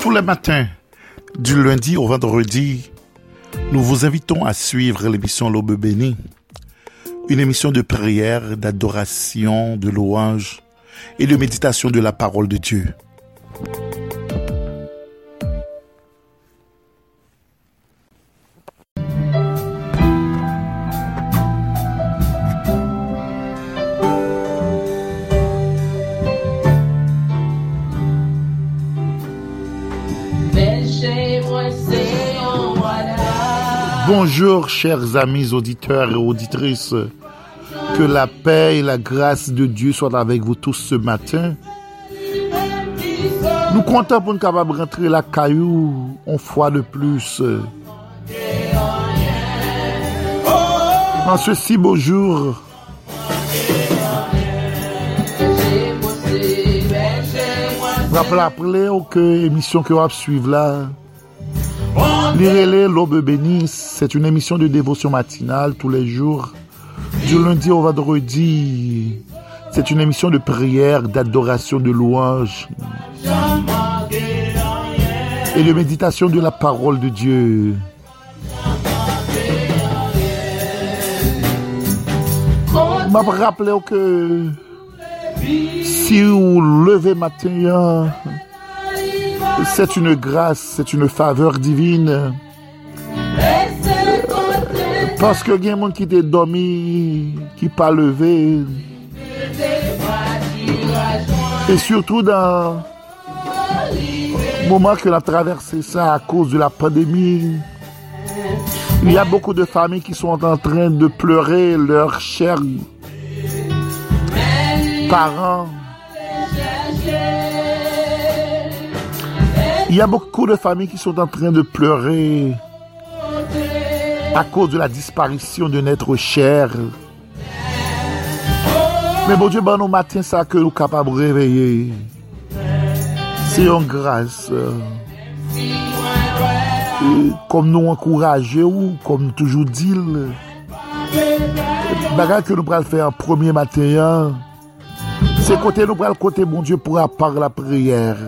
Tous les matins, du lundi au vendredi, nous vous invitons à suivre l'émission L'Aube bénie, une émission de prière, d'adoration, de louange et de méditation de la parole de Dieu. Chers amis auditeurs et auditrices. Que la paix et la grâce de Dieu soient avec vous tous ce matin. Nous comptons pour nous capables rentrer la caillou une fois de plus. En ce si beau jour. Rappelez que l'émission que vous suivre là. Lirez l'aube bénie, c'est une émission de dévotion matinale tous les jours, du lundi au vendredi. C'est une émission de prière, d'adoration, de louange. Et de méditation de la parole de Dieu. Que si vous levez matin, c'est une grâce, c'est une faveur divine. Parce que y a gens qui étaient dormi, qui pas levé. Et surtout dans le moment que a traversé ça à cause de la pandémie, il y a beaucoup de familles qui sont en train de pleurer leurs chers parents. Il y a beaucoup de familles qui sont en train de pleurer à cause de la disparition de notre cher. Mais bon Dieu, bon, nous matin, ça que nous capables de réveiller. C'est une grâce. comme nous encourager ou comme toujours dit, bagarre que nous pourrons faire en premier matin, c'est côté nous le côté bon Dieu pour par la prière.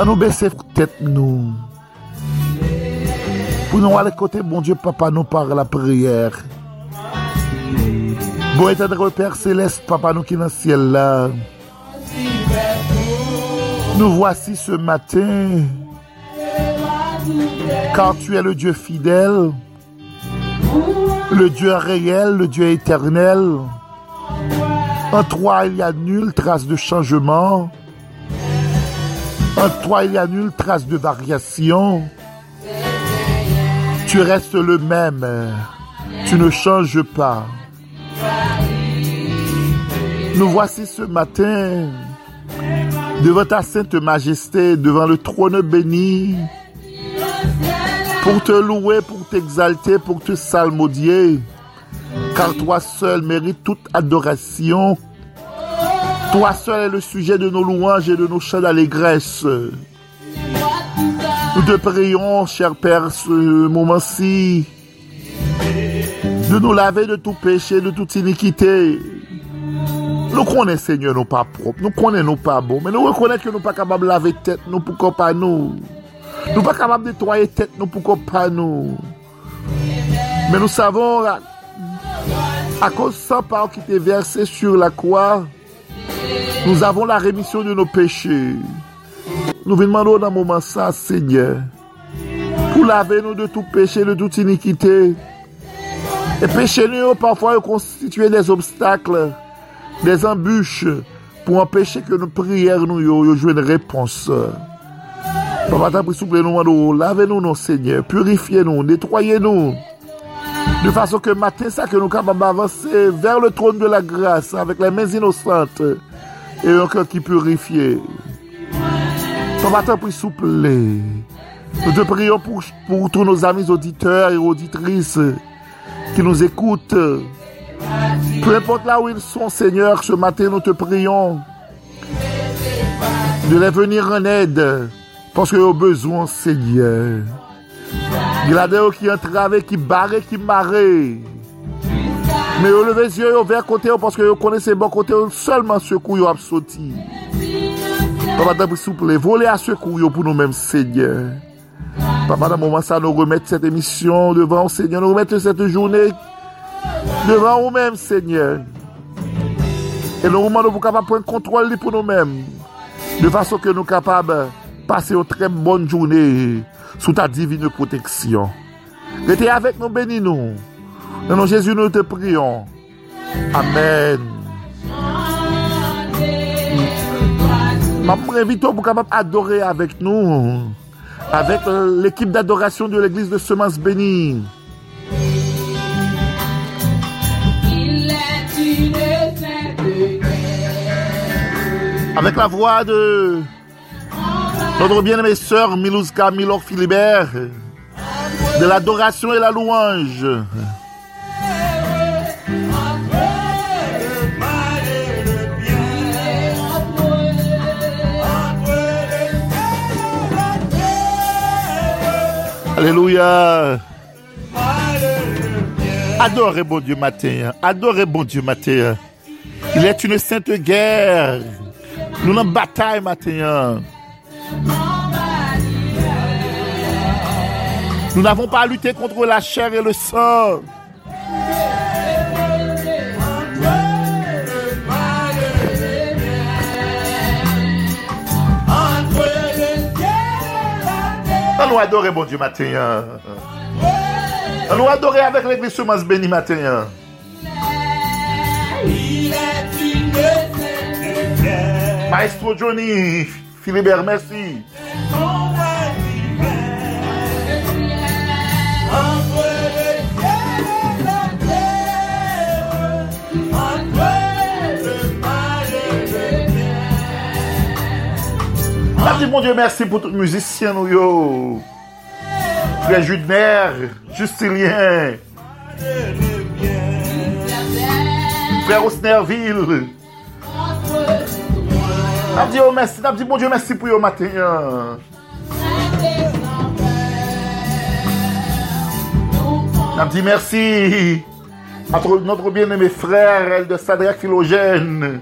À nous baisser tête nous. Pour nous aller côté bon Dieu papa nous par la prière. Bon éternel Père céleste papa nous qui dans le ciel là. Nous voici ce matin. Car tu es le Dieu fidèle, le Dieu réel, le Dieu éternel. En toi, il n'y a nulle trace de changement. En toi, il n'y a nulle trace de variation. Tu restes le même. Tu ne changes pas. Nous voici ce matin devant ta sainte majesté, devant le trône béni, pour te louer, pour t'exalter, pour te salmodier, car toi seul mérites toute adoration, toi seul est le sujet de nos louanges et de nos chants d'allégresse. Nous te prions, cher Père, ce moment-ci, de nous laver de tout péché, de toute iniquité. Nous connaissons, Seigneur, nous pas propres, nous connaissons nous pas bons, mais nous reconnaissons que nous pas capables de laver tête, nous pourquoi pas nous. Nous pas capables de nettoyer tête, nous pourquoi pas nous. Mais nous savons, à cause de par qui t'est versé sur la croix, nous avons la rémission de nos péchés. Nous venons demander dans moment ça, Seigneur, pour laver nous de tout péché, de toute iniquité. Et péché nous, parfois, constituer des obstacles, des embûches, pour empêcher que nos prières nous jouent une réponse. Papa, t'as pris souple nous, lavez-nous, nos Seigneur, purifiez-nous, nettoyez-nous. De façon que matin, ça que nous capables d'avancer vers le trône de la grâce avec les mains innocentes et un cœur qui purifie. Papa, t'as pris souple. Nous te prions pour, pour tous nos amis auditeurs et auditrices qui nous écoutent. Peu importe là où ils sont, Seigneur, ce matin, nous te prions de les venir en aide parce qu'ils ont besoin, Seigneur. Il y a des qui entravent, qui barrent, qui Me yo leve zye yo ver kote yo Paske yo kone se bon kote yo Seleman sekou yo ap soti Papa ta prisouple Vole a sekou yo pou nou menm seigne Papa ta mouman sa nou remette Sete misyon devan ou seigne Nou remette sete jounen Devan ou menm seigne E nou mouman nou pou kapab Pren kontrol li pou nou menm De fason ke nou kapab Pase yo trem bon jounen Sou ta divine proteksyon Rete avek nou beni nou Dans nom Jésus, nous te prions. Amen. Je invite pour capable adorer avec nous, avec l'équipe d'adoration de l'église de Semence Bénie. Avec la voix de notre bien-aimée sœur Milouska Milor Philibert, de l'adoration et la louange. Alléluia. Adorez bon Dieu matin. Adorez bon Dieu matin. Il est une sainte guerre. Nous sommes en bataille matin. Nous n'avons pas à lutter contre la chair et le sang. Allons adorer bon Dieu matin. Allons adorer avec l'église Semence béni matin. Maestro Johnny, Philibert, merci. Merci mon Dieu, merci pour tous les musiciens nous yo. Frère Judner, Justilien. Frère Osnerville. N'a dit oh merci, dit bon Dieu merci pour le matin. N'a dit merci à notre bien-aimé frère de Sadrak Philogène.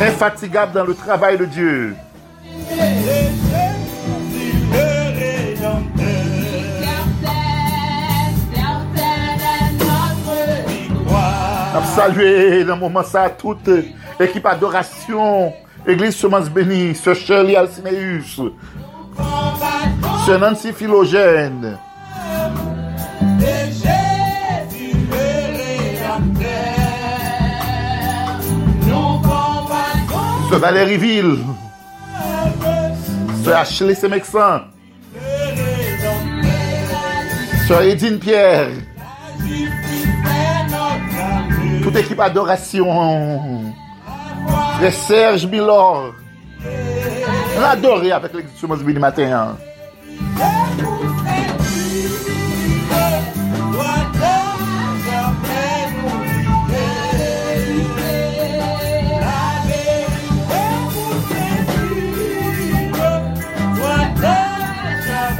Infatigable dans le travail de Dieu. saluer dans le moment ça toute équipe adoration, Église Semence Bénie, ce Shirley Alcineus, ce Nancy Philogène. Ce Valérie Ville, ce Ashley Semexan, ce Edine Pierre, toute équipe adoration, le Serge Milor, on a adoré avec Semence Béni matin.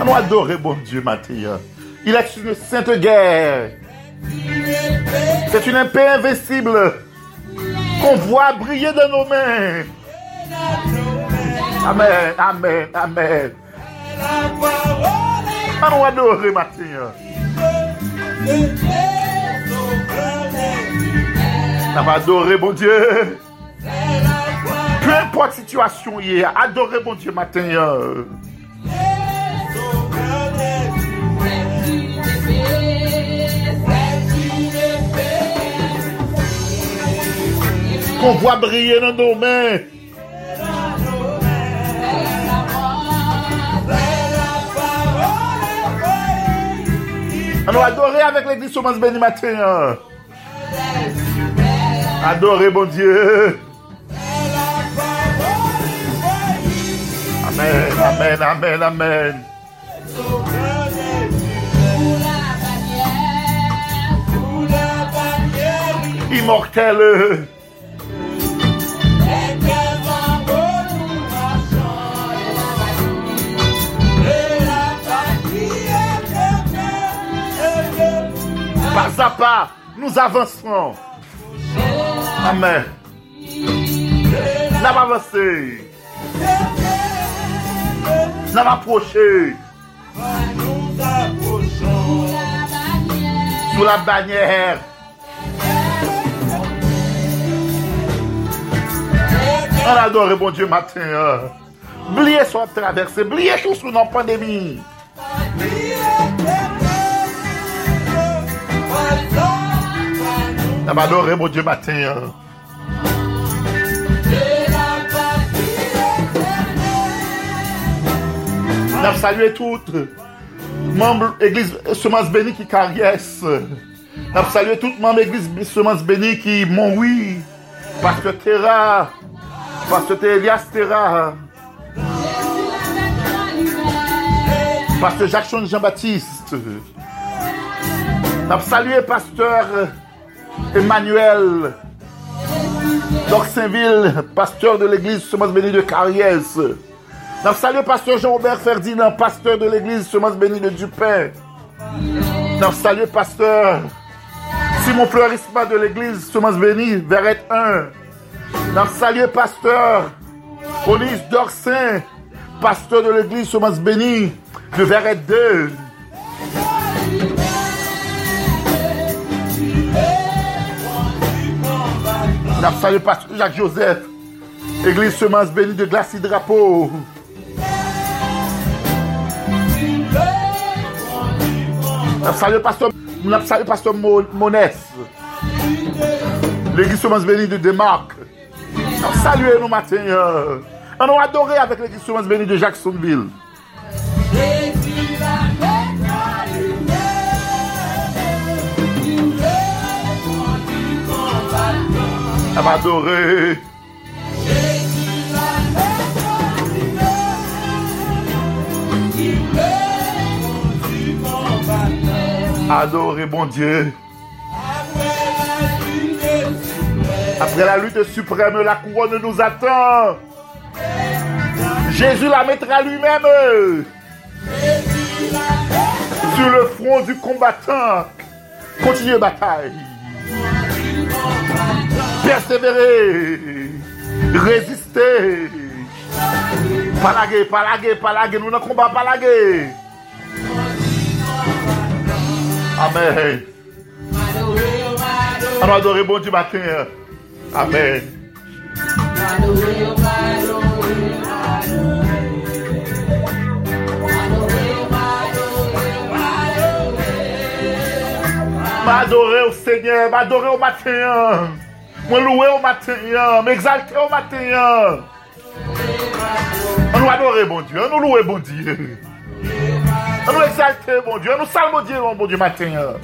On a adoré bon Dieu matin. Il est une sainte guerre. C'est une épée invincible qu'on voit briller dans nos mains. Amen, amen, amen. Allons adorer. On va adorer bon Dieu. Peu importe situation hier, adorer bon Dieu matin. Qu'on voit briller dans nos mains. On adorer avec l'église Sommance Béni matin. Adorer, bon Dieu. Amen, amen, amen, amen. Immortel. Pas à nous avancerons. Amen. N'a pas avancé. N'a pas approché. Sous la bannière. On adore bon Dieu matin. Oubliez son traversée. Oubliez tout sous la pandémie. On adore bon Dieu matin. On salué toutes membres église Semence Béni qui carriès. On salué toutes membres église Semence Béni qui mon oui. Pasteur Terra. Pasteur Elias Terra. Pasteur Jacques Jean-Baptiste. On salué Pasteur Emmanuel. Saint-Ville, pasteur de l'église Semence Béni de Carriès. Nous saluons pasteur Jean-Robert Ferdinand, pasteur de l'église Semence Béni de Dupin. Nous saluons pasteur Simon Fleurisma de l'église Semence Béni, Verrette 1. Nous saluons pasteur Police Dorsin, pasteur de l'église Semence Béni de Verrette 2. Nous saluons pasteur Jacques Joseph, église Semence Béni de Glacis Drapeau. Salut pasteur, salut pasteur Monès. L'église Semence Bénie de Démarque. Saluez nous matin. Euh. On a adoré avec l'église Semence Bénie de Jacksonville. On va adorer. Adorez bon Dieu. Après la lutte suprême, la couronne nous attend. Jésus la mettra lui-même sur le front du combattant. Continuez bataille. Persévérer. Résister. Palaguer, palaguer, palaguer. Nous ne combat palaguer. Amen. On va adorer bon Dieu matin. Amen. M'adorer au Seigneur, m'adorer au matin. Me louer au matin, m'exalter au matin. On nous adorer bon Dieu, on nous louer bon Dieu. On nous exalter, bon Dieu. On nous salmodier, bon Dieu, matin.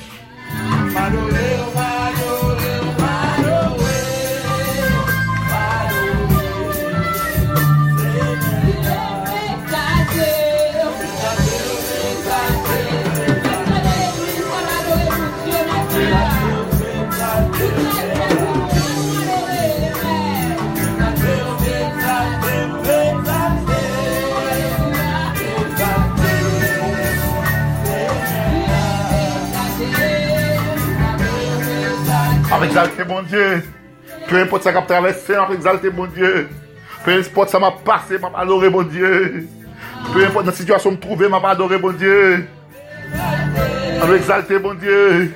Exalter mon Dieu. Peu importe ça qui a traversé, on exalter mon Dieu. Peu importe ça m'a passé, m'a adoré mon Dieu. Peu importe la situation me trouver, m'a adoré mon Dieu. On exalter mon Dieu.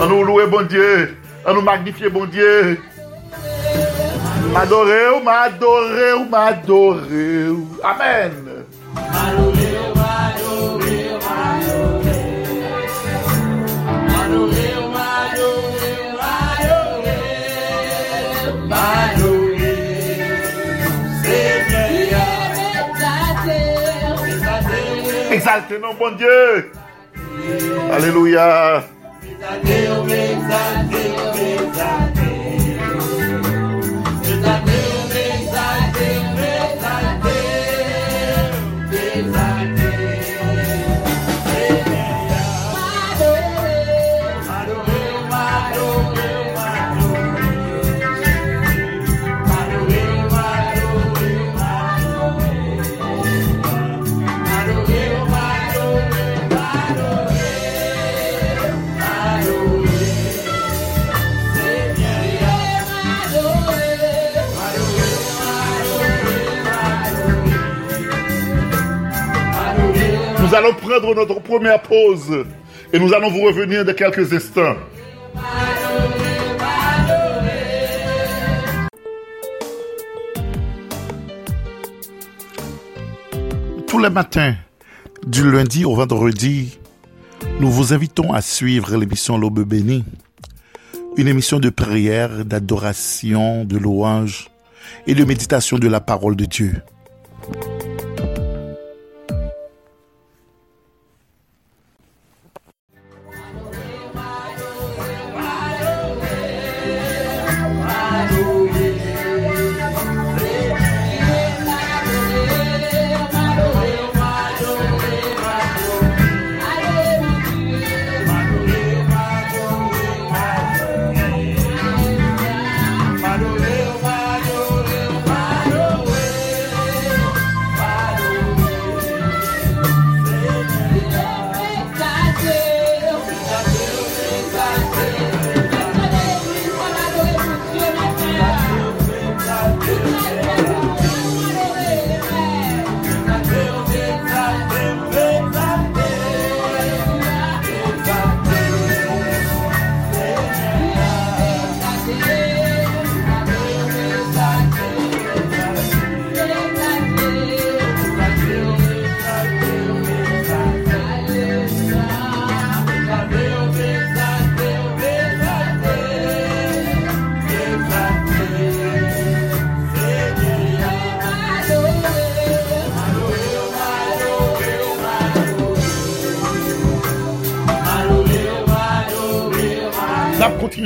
On nous louer bon Dieu. On nous magnifier bon Dieu. M'adorer m'adorer m'adorer. Amen. Exalte non bon Dieu. Alléluia. Exalte, exalte, exalte. Allons prendre notre première pause et nous allons vous revenir de quelques instants. Tous les matins, du lundi au vendredi, nous vous invitons à suivre l'émission L'Aube bénie, une émission de prière, d'adoration, de louange et de méditation de la parole de Dieu.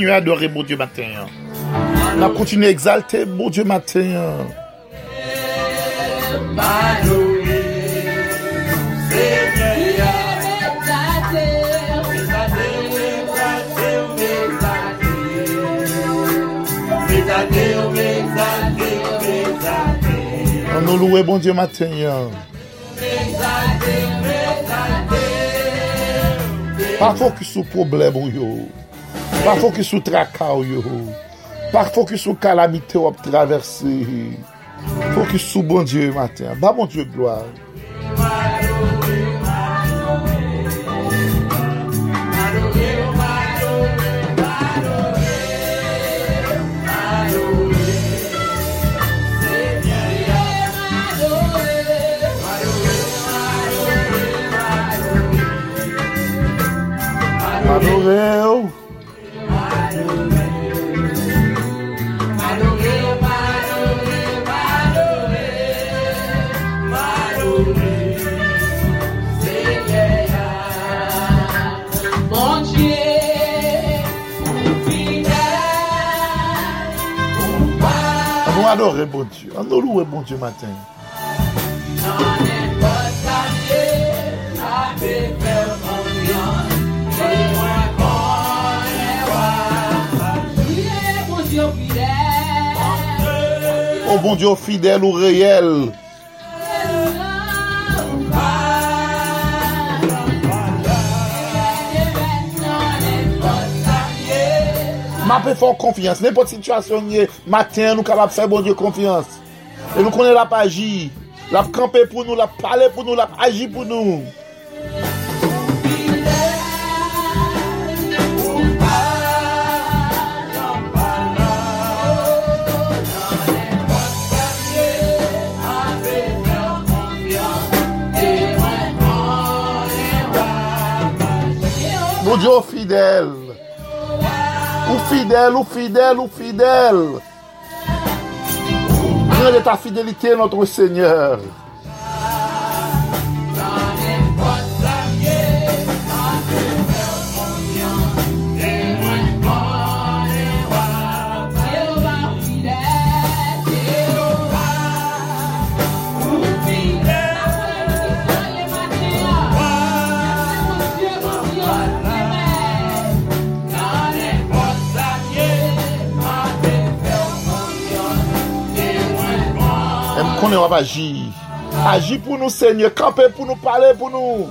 Continuer à adorer mon Dieu matin. On a continué à exalter mon Dieu matin. On nous loue bon Dieu matin. Pas focus sur problème. Yo. Pa fokus sou trakaw yo. Pa fokus sou kalamite wap traverse. Fokus sou bon Diyo mater. Ba bon Diyo gloa. Dieu matin. Oh bon Dieu fidèle ou réel. Ma pe fò konfians, Nè pot situasyon nye, maten nou kapap fè bon diyo konfians. E nou konen la pa aji. La pa kampe pou nou, la pa pale pou nou, la pa aji pou nou. Moun diyo fidel. Ou fidèle, ou fidèle, ou fidèle. De ta fidélité, notre Seigneur. konen wap aji. Aji pou nou, Seigneur, kampe pou nou, pale pou nou.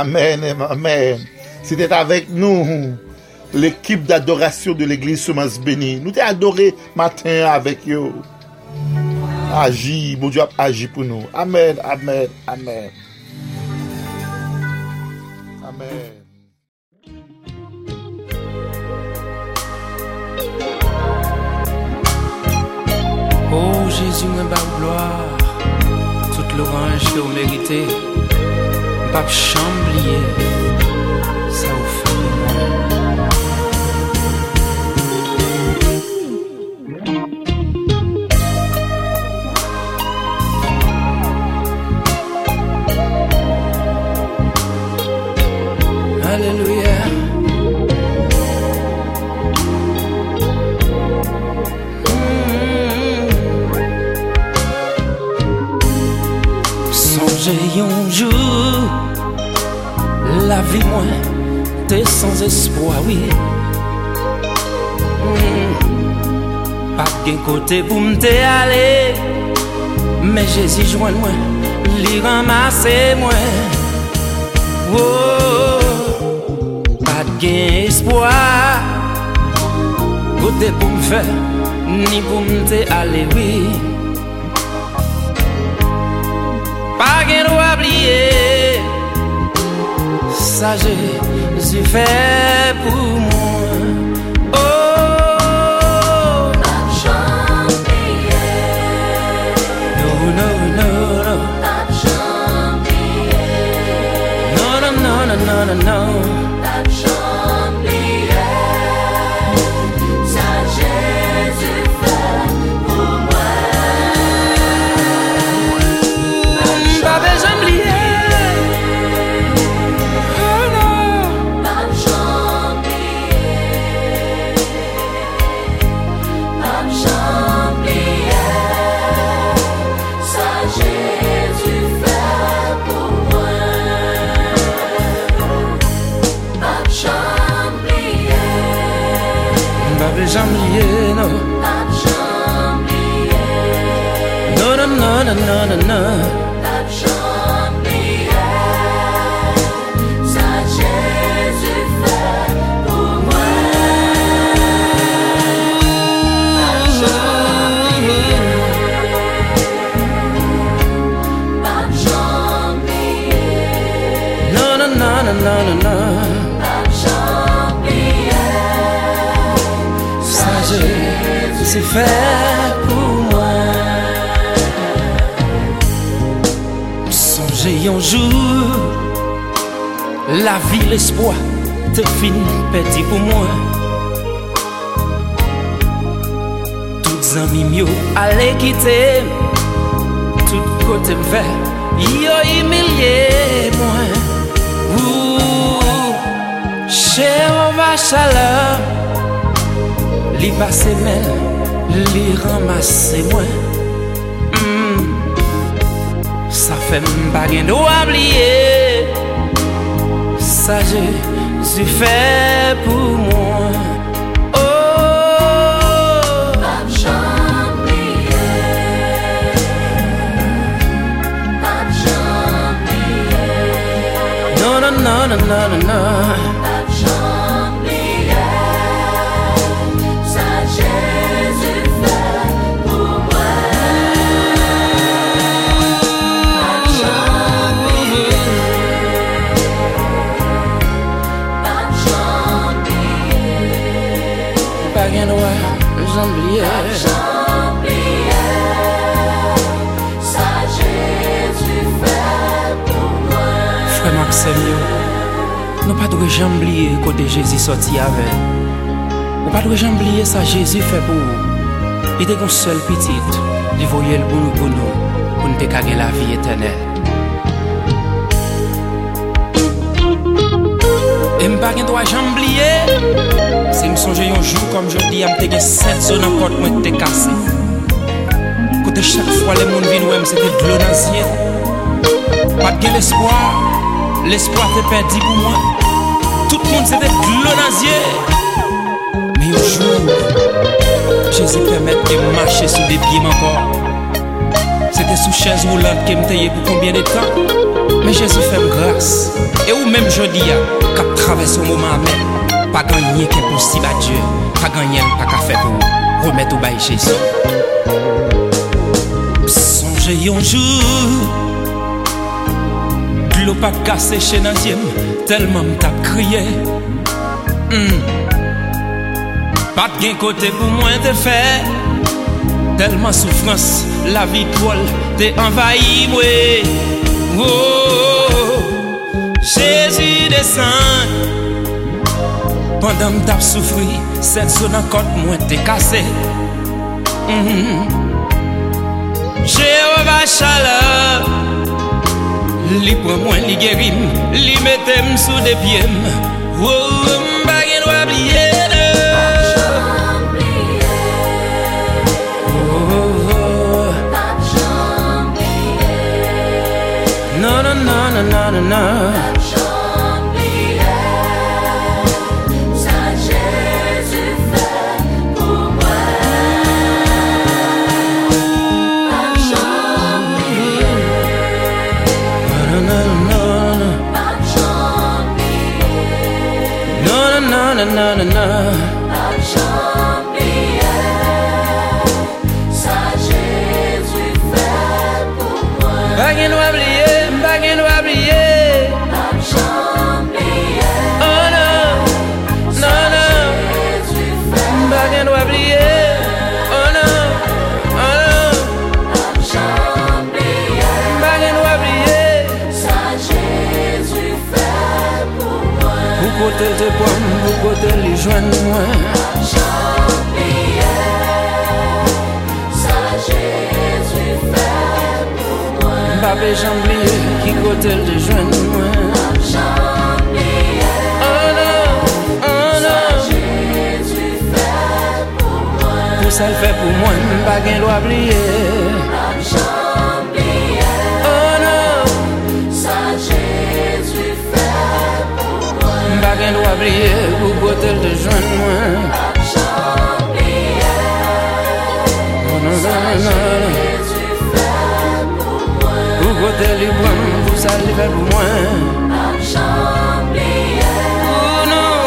Amen, amen. C'était avec nous l'équipe d'adoration de l'église Semence Béni. Nous t'ai adoré matin avec eux. Agis, mon Dieu agis pour nous. Amen, amen, amen. Amen. Oh Jésus, moi bas gloire, toute l'orange que vous pas chamblier, ça vi mwen Te sans espoi, oui mm. Pa gen kote pou mte ale Me jesi jwen mwen Li ramase mwen oh. Pa gen espoi Kote pou mfe Ni pou mte ale, oui Pa gen wabliye sa je J'y fè pou moun Oh. Pap chan piye No, no, no, no Pap chan piye No, no, no, no, no, no. fair yonjou La vi l'espoi te fin peti pou mwen Tout zanmim yo ale kite Tout kote mve yo imilye mwen Ou, che ova chaleur Li pase men, li ramase mwen fèm pa gen do abliye Sa je su fè pou mwen. Oh, pap chanmiye Pap chanmiye Non, non, non, non, non, non. non. Jamblier Sa Jésus fè pou mwen Frè Maxem yo Nou pa dwe jamblier kote Jésus soti ave Nou pa dwe jamblier sa Jésus fè pou ou Li te kon sel pitit Li voye l bon pou nou Pou nou te kage la vi etenel E mpa gen dwa jamblier oublier. Si me songe un jour comme je dis, me te gen sept zones encore moi te cassé. Côté chaque fois les monde viennent ouais, c'était de l'eau dans le ciel. Pas de l'espoir, l'espoir t'est perdu pour moi. Tout le monde c'était de l'eau dans les yeux. Mais un jour, Jésus permet de marcher sur des pieds encore. C'était sous chaise roulante me pour combien de temps? Mais Jésus fait grâce. Et ou même jeudi, qu'à traverser un moment même, Pa ganyen ke pou si ba Diyo Pa ganyen pa ka fe pou Remet ou bay Jezu Sonje yon jou Glo pa ka seche nan zyem Telman mta kriye mm. Pat gen kote pou mwen te fe Telman soufrans La vi kol te envayi mwe oh, oh, oh. oh. Jezu desan Pendan m tap soufri, set sou nan kont mwen te kase mm -hmm. Jehova chala Li pran mwen li gerim, li metem sou depyem Wou m. Bagen wab liye na na na na na na na na na. Arjan piye Sa Jezu oh, oh, oh, fè pou mwen Bagè nou abliye, bagè nou abliye Arjan piye Oh nan, nan nan Bagè nou abliye Oh nan, oh nan Arjan piye Bagè nou abliye Sa Jezu fè pou mwen Ou kote te pwam kote li jwen mwen. Arjan piye Sa jesu fè pou mwen Mbabe jan bliye ki kote li jwen mwen. Arjan piye Sa jesu fè pou mwen Pou sa l fè pou mwen mba gen lo abliye Gabriel, ou botel de jwen mwen Ou botel li bwen, ou sal li fel pou mwen Am Jean-Pierre, oh non.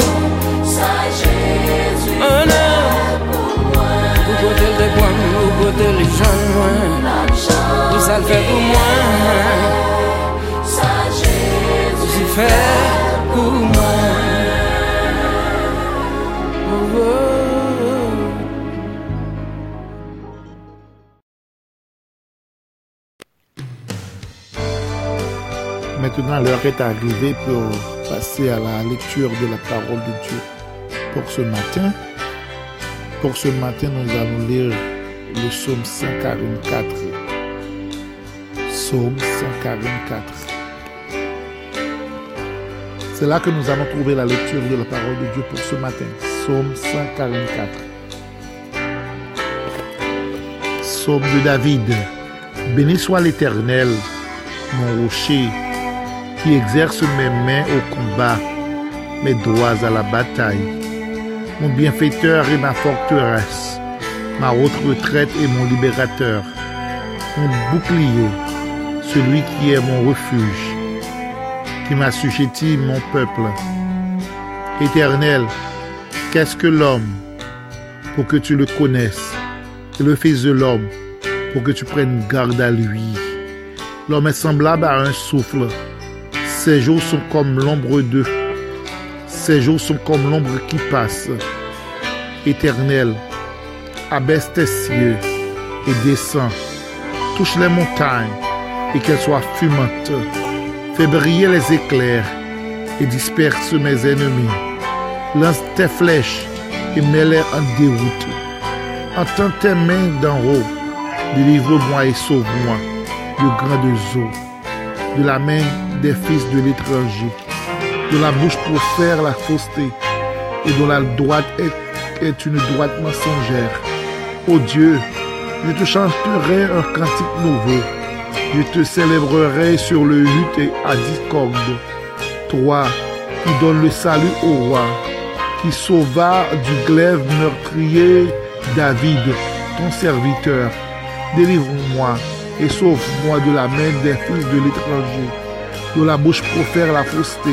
Sa Jésus fel pou mwen Ou botel de bwen, ou botel li jwen mwen Am Jean-Pierre, ou sal fel pou mwen Sa Jésus fel pou mwen Maintenant, l'heure est arrivée pour passer à la lecture de la parole de Dieu. Pour ce matin, pour ce matin, nous allons lire le psaume 144. Psaume 144. C'est là que nous allons trouver la lecture de la parole de Dieu pour ce matin. Psaume 144. Psaume de David. Béni soit l'Éternel, mon rocher, qui exerce mes mains au combat, mes doigts à la bataille. Mon bienfaiteur et ma forteresse, ma haute retraite et mon libérateur, mon bouclier, celui qui est mon refuge, qui m'assujettit mon peuple. Éternel, qu'est-ce que l'homme pour que tu le connaisses, et le fils de l'homme pour que tu prennes garde à lui. L'homme est semblable à un souffle. Ses jours sont comme l'ombre de. Ses jours sont comme l'ombre qui passe. Éternel, abaisse tes cieux et descends. Touche les montagnes et qu'elles soient fumantes. Fais briller les éclairs et disperse mes ennemis. Lance tes flèches et mets-les en déroute. Entends tes mains d'en haut. Délivre-moi et sauve-moi de grandes eaux, de la main des fils de l'étranger, de la bouche faire la fausseté, et dont la droite est, une droite mensongère. Ô Dieu, je te chanterai un cantique nouveau, je te célébrerai sur le luth et à discorde. Toi qui donnes le salut au roi, qui sauva du glaive meurtrier David, ton serviteur. Délivre-moi et sauve-moi de la main des fils de l'étranger, dont la bouche profère la fausseté,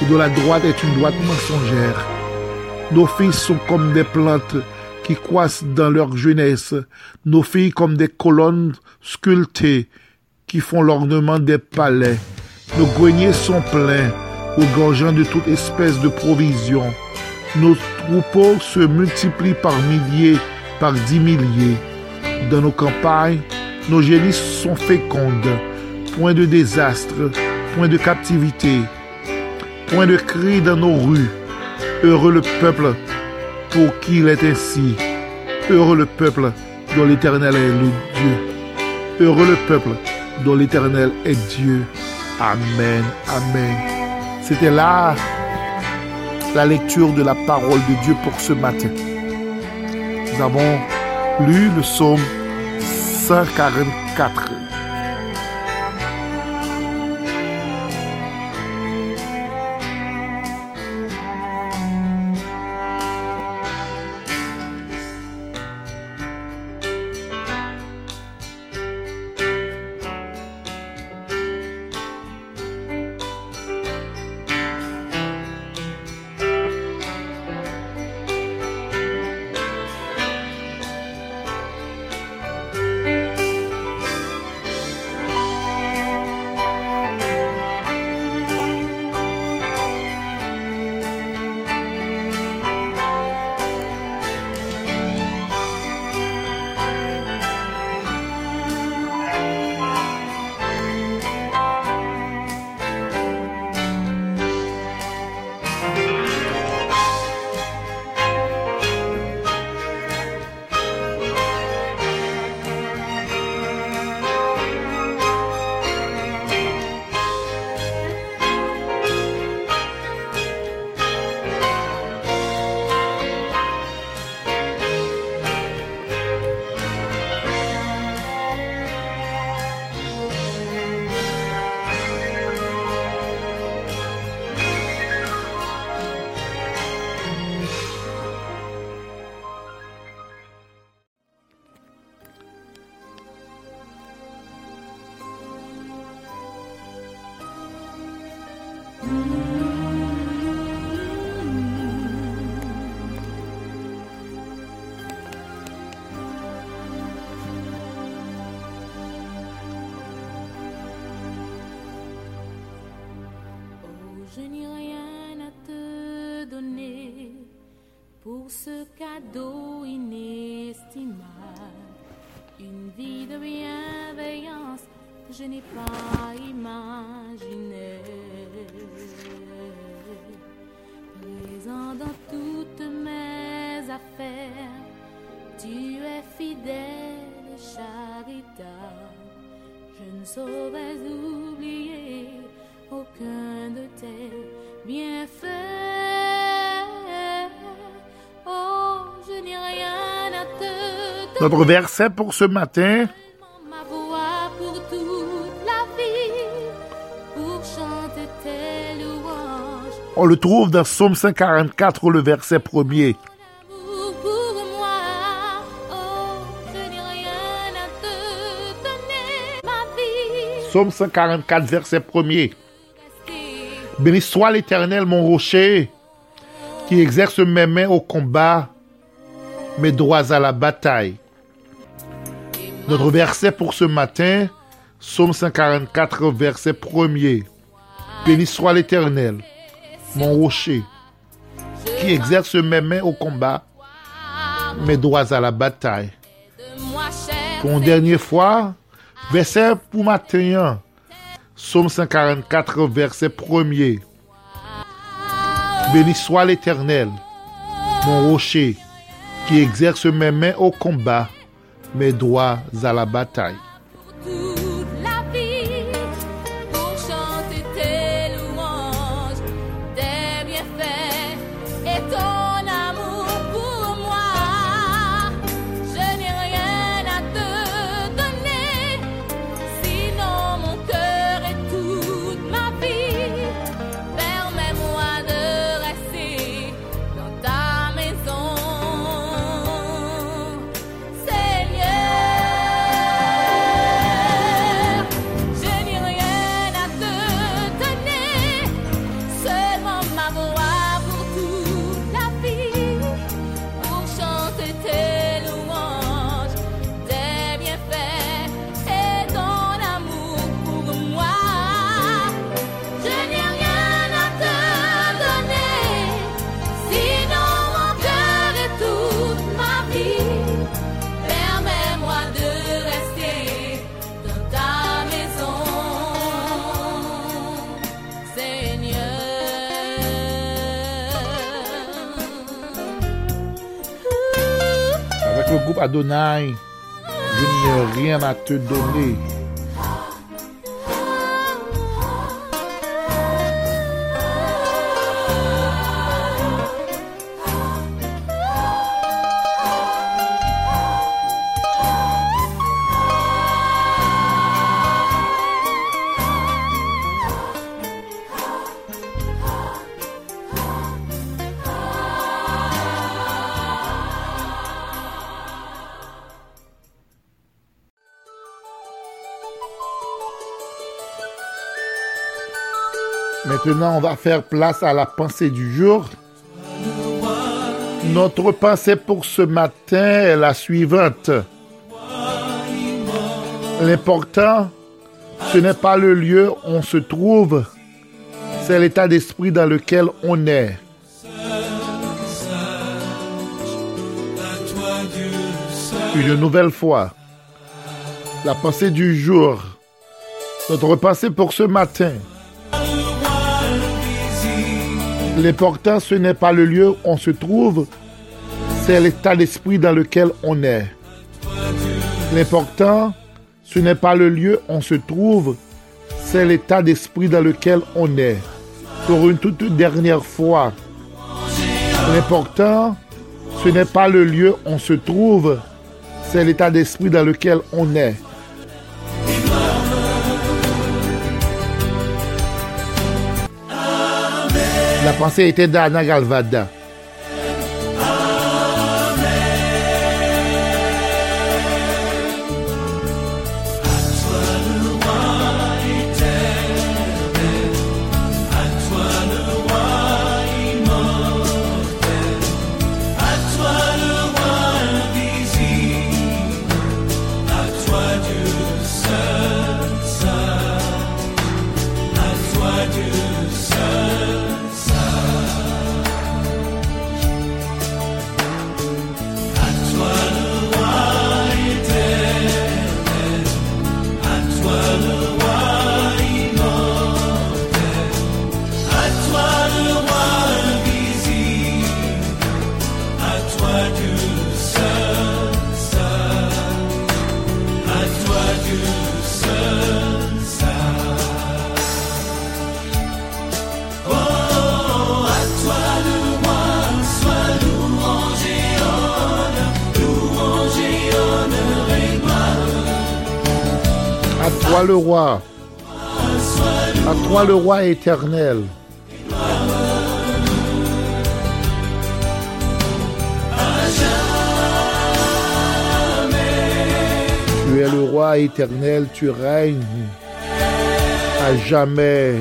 et dont la droite est une droite mensongère. Nos filles sont comme des plantes qui croissent dans leur jeunesse, nos filles comme des colonnes sculptées qui font l'ornement des palais. Nos greniers sont pleins, regorgeant de toute espèce de provisions. Nos troupeaux se multiplient par milliers, par dix milliers. Dans nos campagnes, nos génisses sont fécondes. Point de désastre, point de captivité, point de cri dans nos rues. Heureux le peuple pour qui il est ainsi. Heureux le peuple dont l'Éternel est le Dieu. Heureux le peuple dont l'Éternel est Dieu. Amen, Amen. C'était là la lecture de la parole de Dieu pour ce matin. Nous avons lu le psaume 1944. Je n'ai pas imaginée. Présent dans toutes mes affaires, tu es fidèle et charitable. Je ne saurais oublier aucun de tes bienfaits. Oh, je n'ai rien à te Notre verset pour ce matin, on le trouve dans Psaume 144, le verset premier. Psaume 144, verset premier. Rester Béni soit l'Éternel, mon rocher, qui exerce mes mains au combat, mes doigts à la bataille. Notre verset pour ce matin, Psaume 144, verset premier. Béni soit l'Éternel, mon rocher, qui exerce mes mains au combat, mes doigts à la bataille. Pour une dernière fois, verset pour matin, Psaume 144, verset premier. Béni soit l'Éternel, mon rocher, qui exerce mes mains au combat, mes doigts à la bataille. Adonai, je n'ai rien à te donner. Maintenant, on va faire place à la pensée du jour. Notre pensée pour ce matin est la suivante. L'important, ce n'est pas le lieu où on se trouve, c'est l'état d'esprit dans lequel on est. Une nouvelle fois, la pensée du jour, notre pensée pour ce matin. L'important, ce n'est pas le lieu où on se trouve, c'est l'état d'esprit dans lequel on est. L'important, ce n'est pas le lieu où on se trouve, c'est l'état d'esprit dans lequel on est. Pour une toute dernière fois, l'important, ce n'est pas le lieu où on se trouve, c'est l'état d'esprit dans lequel on est. La pensée était d'Anna Galvada. À toi le roi. À toi le roi éternel. Tu es le roi éternel, tu règnes à jamais.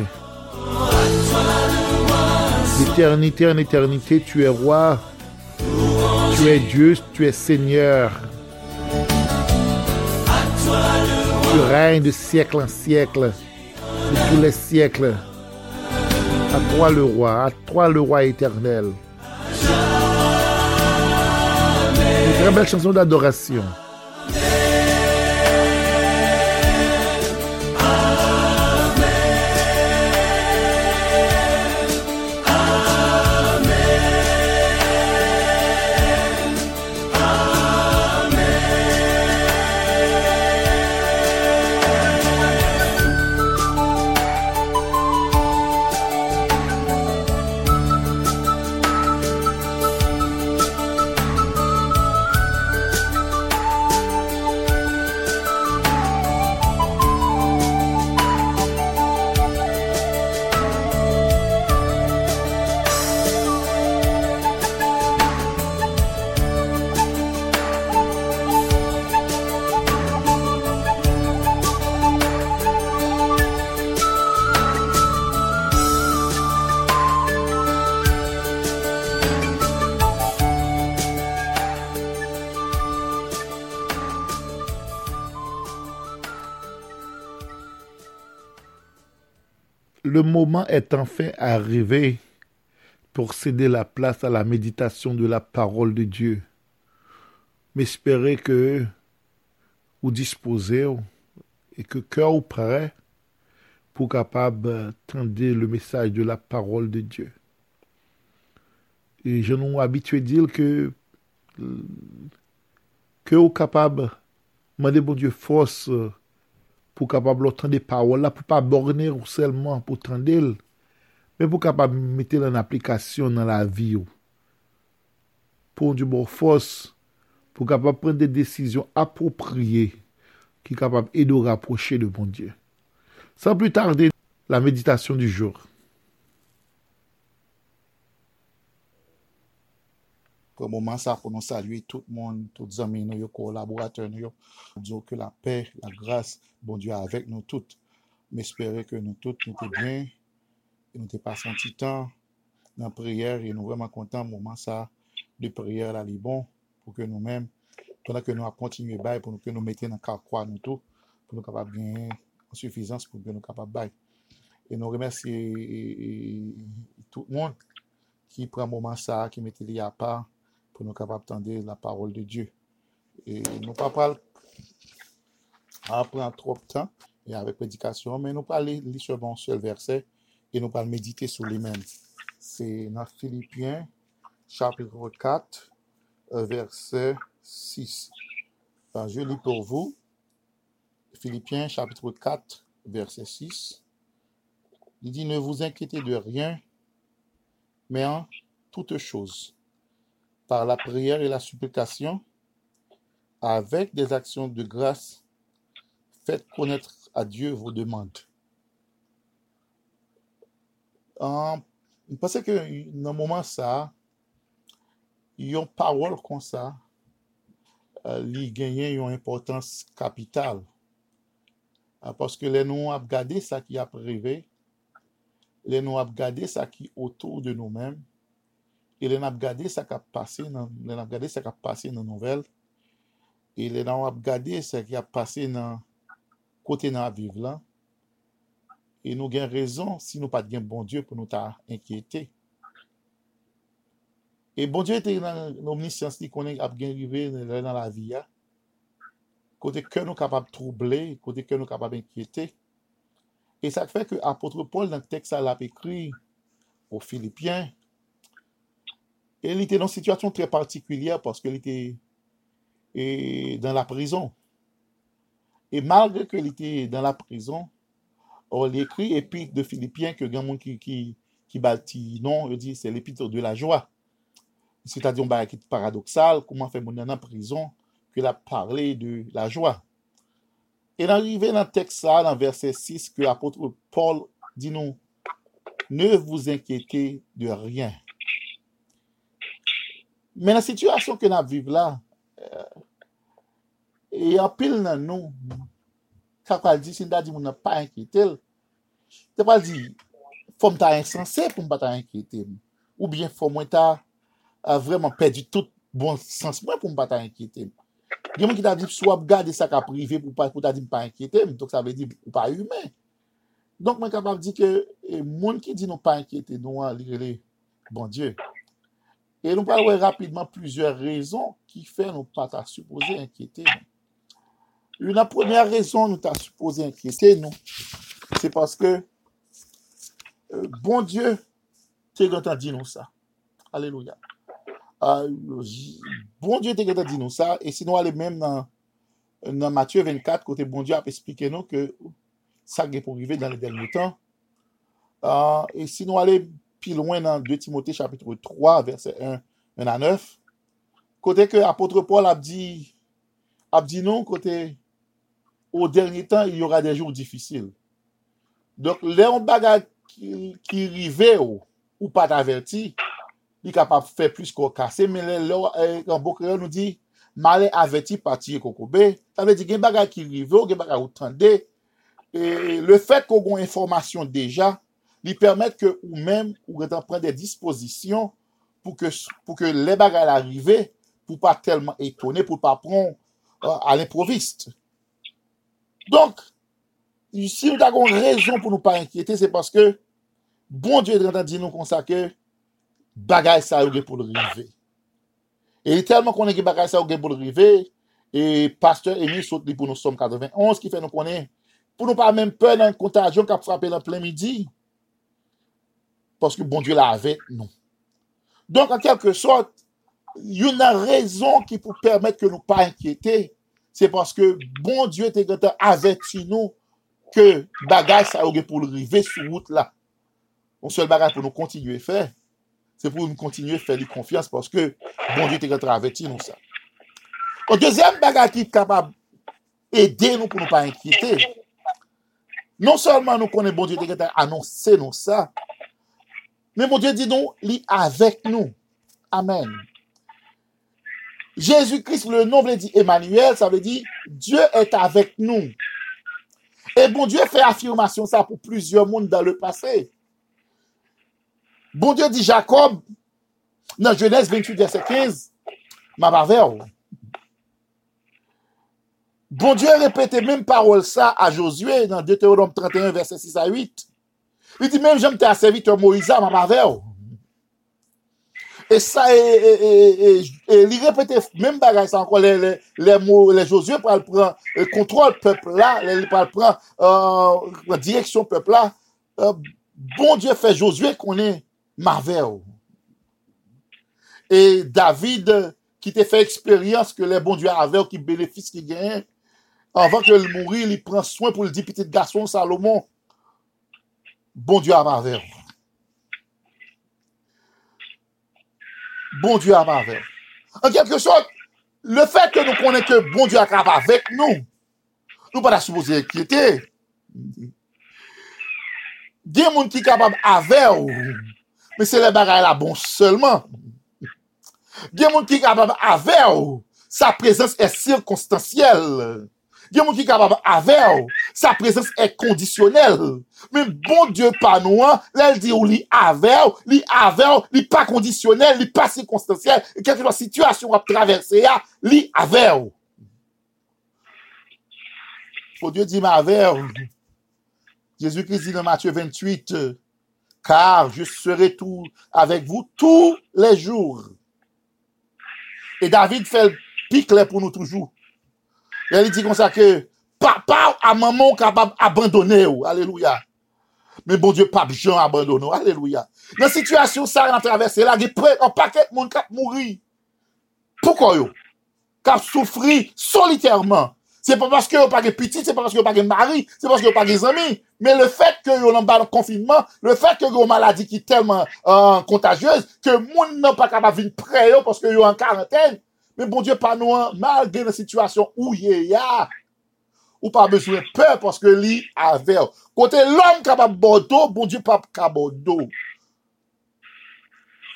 D'éternité en éternité, tu es roi. Tu es Dieu, tu es Seigneur. Tu règnes de siècle en siècle, de tous les siècles. À toi le roi, à toi le roi éternel. Une très belle chanson d'adoration. Moment est enfin arrivé pour céder la place à la méditation de la parole de Dieu? M'espérer que vous disposez et que cœur prêt pour capable d'entendre le message de la parole de Dieu. Et je nous habitué à dire que que vous capable demander bon Dieu force pour capable entendre des paroles là pour pas borner seulement pour entendre mais pour capable mettre en application dans la vie ou. pour du bon force pour capable prendre des décisions appropriées qui capable de nous rapprocher de bon Dieu. Sans plus tarder, la méditation du jour. Pour moment ça pour nous saluer tout le monde, tous les amis, nos collaborateurs, nous dire que la paix, la grâce, bon Dieu avec nous toutes. M'espérer que nous toutes nous sommes bien, et nous n'avons pas senti temps dans la prière et nous sommes vraiment contents moment ça de prière les bon pour que nous-mêmes, pendant que nous avons continué bail pour que nous mettions dans le quoi nous tout, pour nous capables de gagner en suffisance pour que nous capables bail. Et nous remercions tout le monde qui prend un moment ça, qui mettait les à part pour nous capables d'entendre la parole de Dieu. Et nous pas parler à prendre trop de temps et avec prédication, mais nous pas lire seulement un seul verset et nous pas méditer sur les mêmes. C'est dans Philippiens, chapitre 4, euh, verset 6. Enfin, je lis pour vous. Philippiens, chapitre 4, verset 6. Il dit, ne vous inquiétez de rien, mais en toutes choses, par la prière et la supplication, avec des actions de grâce, faites connaître à Dieu vos demandes. Um, parce que dans le moment ça, il y a une parole comme ça, euh, li genyen une importance capitale. Euh, parce que les nous avons regardé ça qui a privé, les nous avons regardé ça qui est autour de nous-mêmes, et les avons regardé ça qui a passé dans a passé dans nouvelles, et les avons regardé ça qui a passé dans côté dans la vivre là. Et nous avons raison si nous pas de bon Dieu pour nous inquiéter. Et bon Dieu était dans l'omniscience qu'on est arrivé dans la vie. hein. Côté que nous capables de troubler, côté que nous capables d'inquiéter. Et ça fait que l'apôtre Paul, dans le texte, il a écrit aux Philippiens. Et il était dans une situation très particulière parce qu'il était dans la prison. Et malgré qu'il était dans la prison, on écrit épître de Philippiens que grand monde qui, qui, qui bâtit non, il dit c'est l'épître de la joie. C'est-à-dire qui est paradoxal, comment faire mon en prison, qu'il a parlé de la joie. Et d'arriver dans le texte ça, dans verset 6, que l'apôtre Paul dit ne vous inquiétez de rien. Mais la situation que nous vivons là, euh, et en pile dans nous, quand on dit, si on dit, on n'a pas inquiété, c'est pas dit, faut me insensé pour me pas inquiéter. Ou bien, faut moi ta a vraiment perdu tout bon sens pour me pas inquiéter. Il y a qui t'a dit, soit garder ça qu'à privé pour pas, dit pas inquiéter, donc ça veut dire pas humain. Donc, moi, capable de dire que les gens qui disent nous pas inquiéter, nous, à lire bon Dieu. Et nous parlons rapidement plusieurs raisons qui font nous pas t'a supposé inquiéter. Une première raison nous t'a supposé inquiéter, nous, c'est parce que euh, bon Dieu, t'es quand dit nous ça. Alléluia. Euh, bon Dieu t'es quand dit nous ça. Et sinon, aller même dans, Matthieu 24, côté bon Dieu a expliqué nous que ça est pour dans les derniers temps. Euh, et sinon, aller plus loin dans 2 Timothée chapitre 3, verset 1, 1 à 9. Côté que apôtre Paul a dit, a dit non, côté au dernier temps, il y aura des jours difficiles. Donc, les bagages qui, qui rivaient ou, ou pas averti, il est capable de faire plus qu'on casse. Mais en beau créole nous dit, malin averti parti kokobe. Ça veut dire qu'il y a qui rivaient, il y a des bagages qui tendez. Et le fait qu'on ait information déjà, lui permet que ou même ou prendre des dispositions pour que, pour que les bagages arrivent, pour pas tellement étonner, pour pas prendre euh, à l'improviste. Donc, si nous avons raison pour nous pas inquiéter, c'est parce que bon Dieu est en train de dire nous comme ça que bagay ça ou gen pour le river. Et tellement qu'on est que bagay ça ou gen pour le river, et pasteur Émile saute li pour nous sommes 91 qui fait nous connaître pour nous pas même peur d'une contagion qui a frappé en plein midi. Parce que bon Dieu l'a avec nous. Donc, en quelque sorte, yon nan rezon ki pou permette ke nou pa enkyete, se paske bon Diyo te gata aveti nou ke bagay sa ouge pou rive sou wout la. Mon sel bagay pou nou kontinue fe, se pou nou kontinue fe li konfians paske bon Diyo te gata aveti nou sa. O dezem bagay ki kapab ede nou pou nou pa enkyete, non solman nou konen bon Diyo te gata anonse nou men bon Diyo di nou li avek nou. Amen. Jésus-Christ, le nom vle di Emmanuel, sa vle di, Dieu est avec nous. Et bon Dieu fait affirmation ça pour plusieurs mondes dans le passé. Bon Dieu dit Jacob, dans Genèse 28, verset 15, ma bavère. Bon Dieu répétait même parole ça à Josué dans Deutéronome 31, verset 6 à 8. Il dit même j'aime ta serviteur Moïse, ma bavère. Et ça, et, il répétait même bagage encore, les, les, mots, les Josué pour le prendre, le contrôle peuple là, pour le prendre, euh, direction peuple là. Euh, bon Dieu fait Josué qu'on est marvel. Et David, qui t'a fait expérience que les bons dieux avaient, qui bénéfice qu'il gagne, avant que le mourir, il prend soin pour le dire petit garçon Salomon. Bon Dieu à bon Dieu avec. En quelque sorte, le fait que nous connaissons que bon Dieu a avec nous, nous pas supposé inquiéter. Il y a des gens qui sont capables avec mais c'est les bagages là bon seulement. Des gens qui sont capables sa présence est circonstancielle. Des gens qui sont capables avec sa présence est conditionnelle. Mais bon Dieu pas nous, hein, là il dit ou li avec, li avec, li pas conditionnel, li quelle que soit la situation à traverser, ya, li avec. Faut Dieu dit ma avec. Jésus-Christ dit dans Matthieu 28, euh, car je serai tout avec vous tous les jours. Et David fait le pic pour nous toujours. Et il dit comme ça que papa à maman capable d'abandonner. Alléluia. Mais bon Dieu, pas Jean abandonné. Alléluia. Dans la situation, ça, on traversé là, il y a un paquet de monde qui a mouru. Pourquoi yo? Qui souffrir solitairement. C'est pas parce que vous pas de petit, c'est pas parce que vous pas de mari, c'est parce que vous pas des amis. Mais le fait que vous bas de confinement, le fait que vous une maladie qui est tellement euh, contagieuse, que monde n'a pas capable de venir près parce que vous en quarantaine. Mais bon Dieu, pas nous, malgré la situation où il y ou pas besoin de peur parce que lui avait. Côté l'homme capable bordeaux, bon Dieu pas capable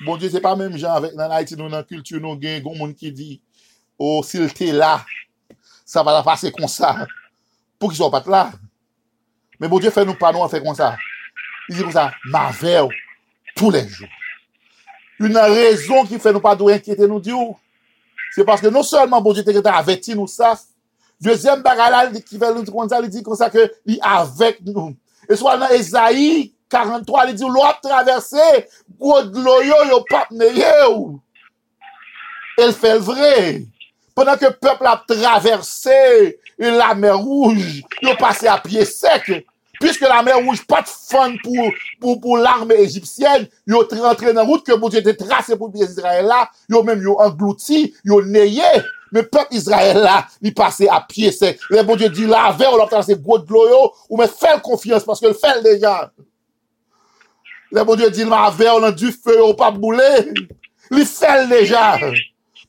Bon Dieu, c'est pas même gens avec dans Haïti, nous, dans la culture, nous, a un monde qui dit, oh, s'il t'est là, ça va la passer comme ça. Pour qu'ils soient pas là. Mais bon Dieu fait nous pas nous faire comme ça. Il dit comme ça, ma veille, tous les jours. Une raison qui fait nous pas doit inquiéter nous dire, c'est parce que non seulement bon Dieu t'a averti nous ça, deuxième bagage qui fait nous comme ça, il dit comme ça que il avec nous. Et soit dans Esaïe 43, il dit, a traversé, gros de l'eau, yo. Elle fait le vrai. Pendant que le peuple a traversé la mer rouge, il a passé à pied sec. Puisque la mer rouge pas de fun pour, pour, pour l'armée égyptienne, ils ont rentré dans la route que Dieu était tracé pour les Israël là, ils ont même englouti, ils ont nayé. Mais peuple Israël là, il passait à pied sec. Le bon Dieu dit là, vers, on a traversé gros de l'eau, ou mais fait confiance parce que le fait déjà. Le bon Dieu dit là, vers, on a du feu, on pas bouler. Il fait déjà.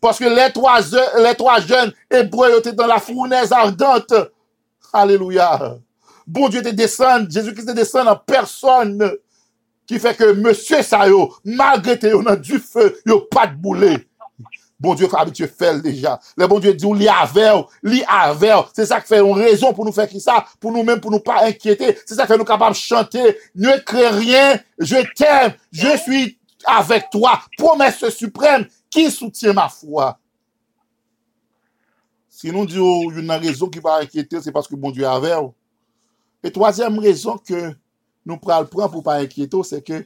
Parce que les trois, les trois jeunes hébreux étaient dans la fournaise ardente. Alléluia. Bon Dieu te descend, Jésus-Christ te descend en personne qui fait que monsieur ça yo, malgré que on a du feu, yo pas de boulet. Bon Dieu, habitué fait déjà. Le bon Dieu dit, li avec, li avec. C'est ça qui fait une raison pour nous faire ça, pour nous-mêmes, pour nous pas inquiéter. C'est ça qui fait nous capables de chanter. Ne crée rien, je t'aime, je suis avec toi. Promesse suprême qui soutient ma foi. Si nous disons une raison qui va inquiéter, c'est parce que bon Dieu est avec. Et troisième raison que nous prenons pour pas inquiéter, c'est que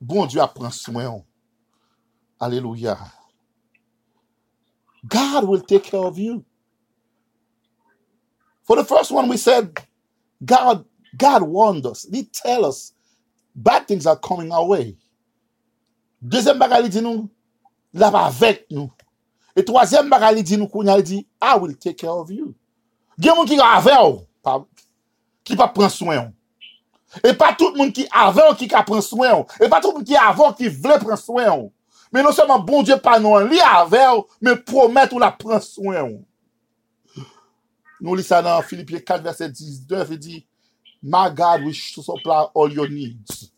bon Dieu a pris soin. Alléluia. God will take care of you. For the first one, we said, God, God warned us. He tell us bad things are coming our way. Deuxième bagage, il dit nous, la pa avek nou. E troasyem baga li di nou kounya, li di, I will take care of you. Gen moun ki ave ou, oh, pa, ki pa pran soin oh. ou. E pa tout moun ki ave ou oh, ki ka pran soin ou. E pa tout moun ki ave ou ki vle pran soin ou. Men non seman bon Dieu pa nou an li ave ou, men promet ou la pran soin ou. Nou li sa nan Filipie 4 verset 19, e di, My God to supply all your needs.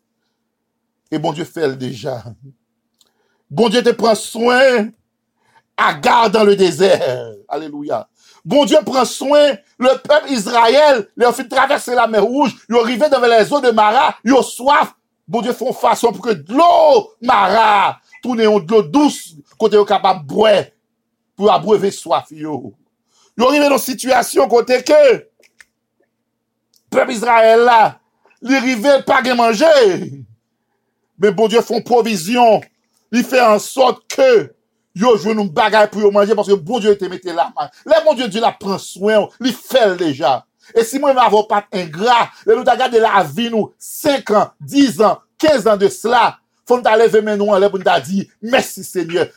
E bon Dieu fel deja. Bon Dieu te pran soin à garde dans le désert. Alléluia. Bon Dieu prend soin, le peuple Israël, ils ont fait traverser la mer rouge, ils arrivé devant les eaux de Mara, ils ont soif. Bon Dieu font façon pour que l'eau Mara tourne en de l'eau douce, côté capable boire, pour abreuver soif. Yo. Ont arrivé dans situation côté que, le peuple Israël là, ils arrivaient pas à manger. Mais bon Dieu font provision. Il fait en sorte que yo jwen nou bagay pou yo manje, parce que bon Dieu te mette la man. Le bon Dieu di la pren soin, li fel deja. E si mwen m'avon pat ingrat, le nou ta la vi nou, 5 an, 10 an, 15 an de sla, fon ta leve men nou an le pou nou ta di, mersi seigneur,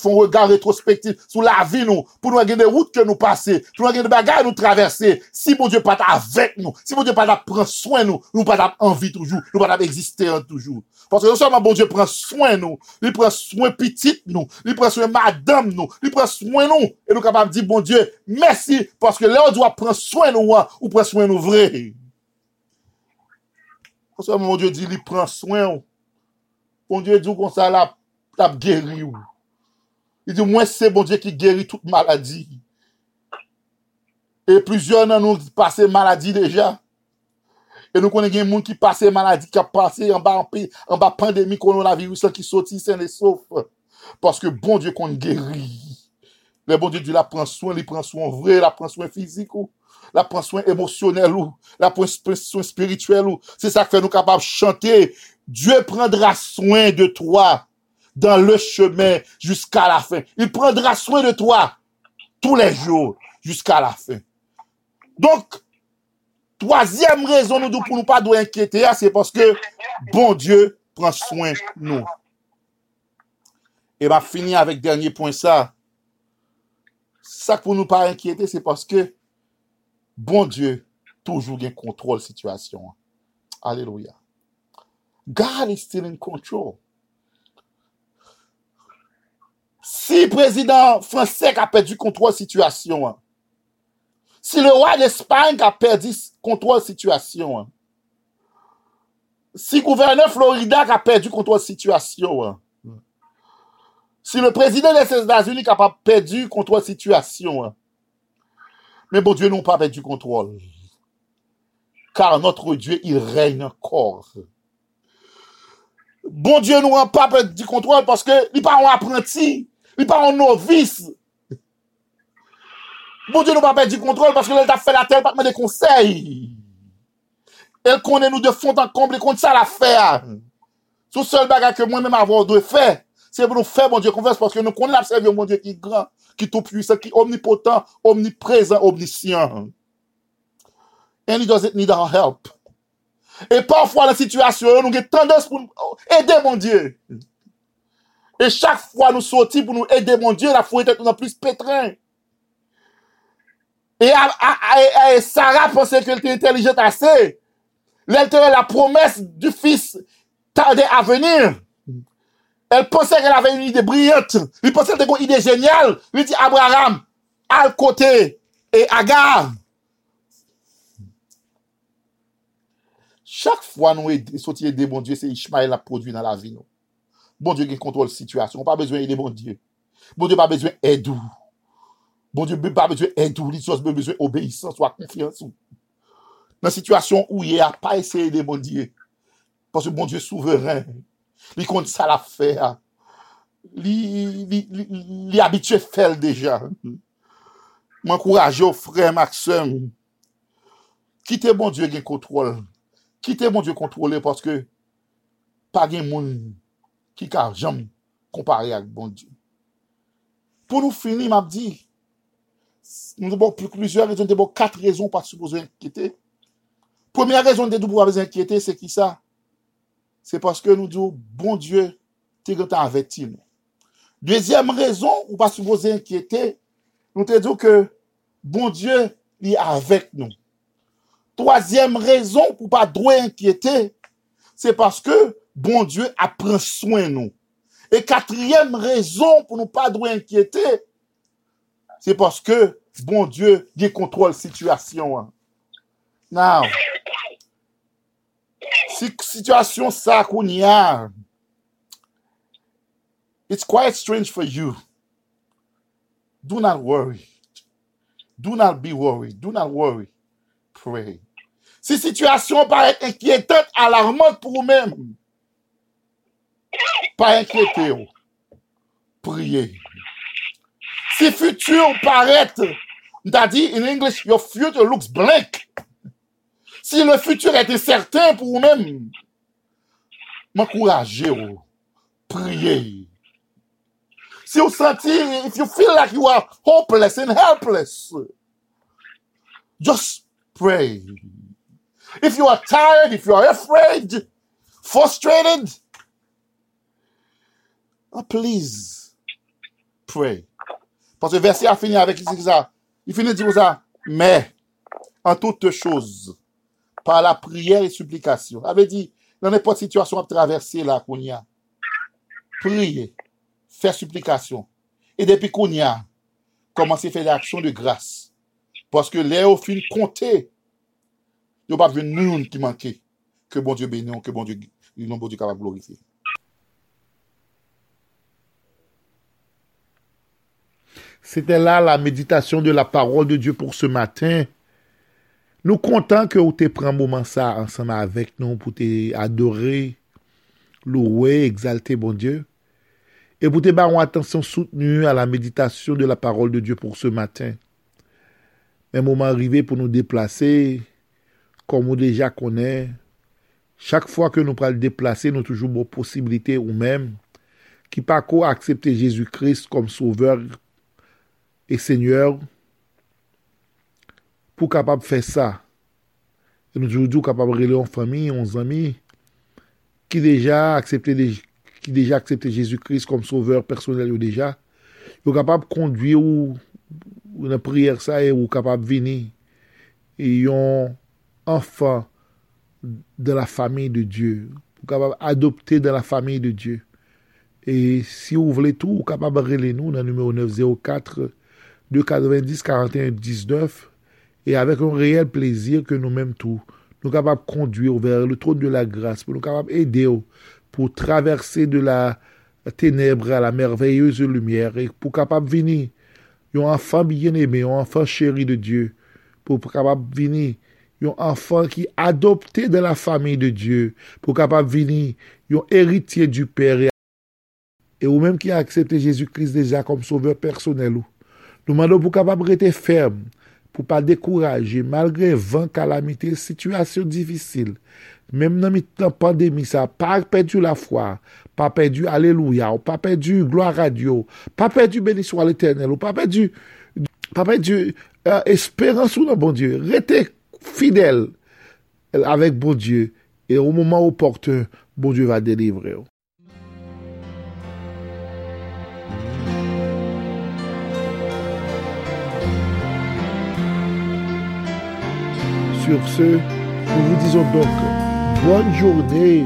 fon regard retrospektif sou la vi nou, pou nou a gade wout ke nou pase, pou nou a gade bagay nou traverse, si bon Dieu pat avek nou, si bon Dieu pat ap pren soin nou, nou pat ap anvi toujou, nou pat ap eksiste an toujou. Parce que non seulement bon Dieu prend soin nous, il prend soin petit nous, il prend soin madame nous, il prend soin nous. Et nous capables de dire, bon Dieu, merci, parce que là, on doit prendre soin nous, hein, ou prendre soin nous vrai. Parce que mon Dieu dit, il prend soin. Bon Dieu dit comme ça, là, a guéri. Il dit, moi, c'est bon Dieu qui guérit toute maladie. Et plusieurs d'entre nous passé maladie déjà. E nou konen gen moun ki pase maladi, ki a pase an ba pandemi koronavirus la ki soti sen le sof. Paske bon die kon geri. Le bon die di la pran soin, li pran soin vre, la pran soin fizik ou, la pran soin emosyonel ou, la pran soin spirituel ou. Se sa kfe nou kapab chante, Dieu prendra soin de toi dan le chemen jusqu'a la fin. Il prendra soin de toi tous les jours jusqu'a la fin. Donk, Troisième raison nous pour nous pas doit inquiéter, c'est parce que bon Dieu prend soin de nous. Et va finir avec dernier point ça. Ça pour nous pas inquiéter, c'est parce que bon Dieu toujours gain contrôle situation. Alléluia. God is still in control. Si président français a perdu contrôle situation, si le roi d'Espagne a perdu contrôle situation, si le gouverneur Florida a perdu contrôle situation, si le président des États-Unis a pas perdu contrôle situation, mais bon Dieu n'a pas perdu contrôle. Car notre Dieu, il règne encore. Bon Dieu n'a pas perdu contrôle parce que n'est pas un apprenti, n'est pas un novice. Bon Dieu nous pas perdre du contrôle parce que elle fait la terre, pas des conseils. Elle connaît nous de fond en comble, contre ça la faire. Tout seul bagage que moi-même avoir de faire, c'est pour nous faire, bon Dieu, confiance parce que nous connaissons la mon Dieu qui est grand, qui est tout puissant, qui est omnipotent, omniprésent, omniscient. And he doesn't need our help. Et parfois, la situation, nous avons tendance pour aider mon Dieu. Et chaque fois, nous sortons pour nous aider mon Dieu, la foi est plus pétrin. Et, Sarah pensait qu'elle était intelligente assez. Elle la promesse du fils tardait à venir. Elle pensait qu'elle avait une idée brillante. Elle pensait qu'elle avait une idée géniale. Elle dit Abraham, à côté et Agar. Chaque fois nous sommes aider bon Dieu, c'est Ishmael a produit dans la vie. Bon Dieu qui contrôle la situation. On n'a pas besoin d'aider bon Dieu. Bon n'a pas besoin d'aider. Bon Dieu, pas besoin d'aide ou il a besoin d'obéissance ou confiance. Dans la situation où il a pas essayé de bon. Parce que bon est souverain. Il compte ça la faire. Il est habitué à faire déjà. M'encourage au frère Maxime. Quittez bon Dieu qui contrôle. Quittez bon Dieu contrôler parce que pas de monde qui n'a jamais comparé avec bon Dieu. Pour nous finir, m'a dit, nous avons plusieurs raisons, nous avons quatre raisons pour se inquiéter. Première raison de nous inquiéter, c'est qui ça? C'est parce que nous disons, bon Dieu, tu es averti. Deuxième raison, ou pas supposé inquiéter, nous te disons que bon Dieu est avec nous. Troisième raison pour pas droit inquiéter, c'est parce que bon Dieu a pris soin nous. Et quatrième raison pour nous pas droit inquiéter, c'est parce que bon Dieu il contrôle situation. hein. Now, si situation ça qu'on y a, it's quite strange for you. Do not worry. Do not be worried. Do not worry. Pray. Si situation paraît inquiétante, alarmante pour vous-même, pas inquiétez-vous. Priez. Si futur paraît, dit in English, your future looks blank. Si le futur est incertain pour vous-même, m'encouragez-vous. Priez. Si vous sentez, if you feel like you are hopeless and helpless, just pray. If you are tired, if you are afraid, frustrated, oh, please pray. Parce que verset a fini avec ça. Il finit de dire ça. Mais, en toutes choses, par la prière et supplication. Ça veut dire, dans n'importe situation à traverser là qu'on y a, priez, faire supplication. Et depuis qu'on y a, commencez à faire l'action de grâce. Parce que les au fin compter, il n'y a pas de nous qui manquait. Que bon Dieu bénisse, que bon Dieu, le nom bon Dieu capable de glorifier. C'était là la méditation de la parole de Dieu pour ce matin. Nous comptons que vous te pris un moment ça ensemble avec nous pour te adorer, louer, exalter bon Dieu. Et pour te une attention soutenue à la méditation de la parole de Dieu pour ce matin. Un moment arrivé pour nous déplacer, kom ou deja konen, chak fwa ke nou pral deplase, nou toujou bo posibilite ou men, ki pa ko aksepte Jezu Christ kom sauveur e seigneur, pou kapab fè sa. E nou toujou kapab rele an fami, an zami, ki deja aksepte, aksepte Jezu Christ kom sauveur personel yo deja, yo kapab kondwi ou, ou nan priyer sa, e ou kapab vini, e yon enfant de la famille de Dieu, pour capable adopter dans la famille de Dieu. Et si vous voulez tout, vous capable de nous dans le numéro 904 290 41 19 et avec un réel plaisir que nous-mêmes tout, nous capables de conduire vers le trône de la grâce, pour nous capables d'aider pour traverser de la ténèbre à la merveilleuse lumière et pour capable venir un enfant bien-aimé, un enfant chéri de Dieu, pour capable venir un enfant qui adopté dans la famille de Dieu, pour capable venir un héritier du Père et ou même qui a accepté Jésus-Christ déjà comme sauveur personnel. ou. Nous demandons pour capable rester ferme, pour pas décourager, malgré 20 calamités, situations difficiles. Même dans la pandémie, ça, pas perdu la foi, pas perdu Alléluia, ou pas perdu gloire à Dieu, pas perdu béni soit l'éternel, ou pas perdu, pas perdu euh, espérance ou non, bon Dieu. Restez fidèle avec bon Dieu, et au moment opportun, bon Dieu va délivrer. Sur ce, nous vous disons donc bonne journée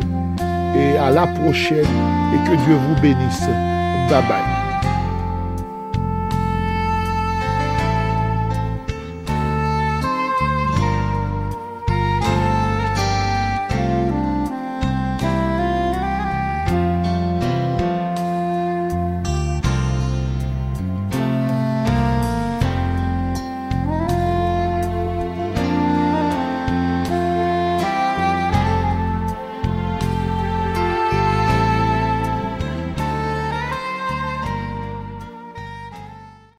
et à la prochaine et que Dieu vous bénisse. Bye bye.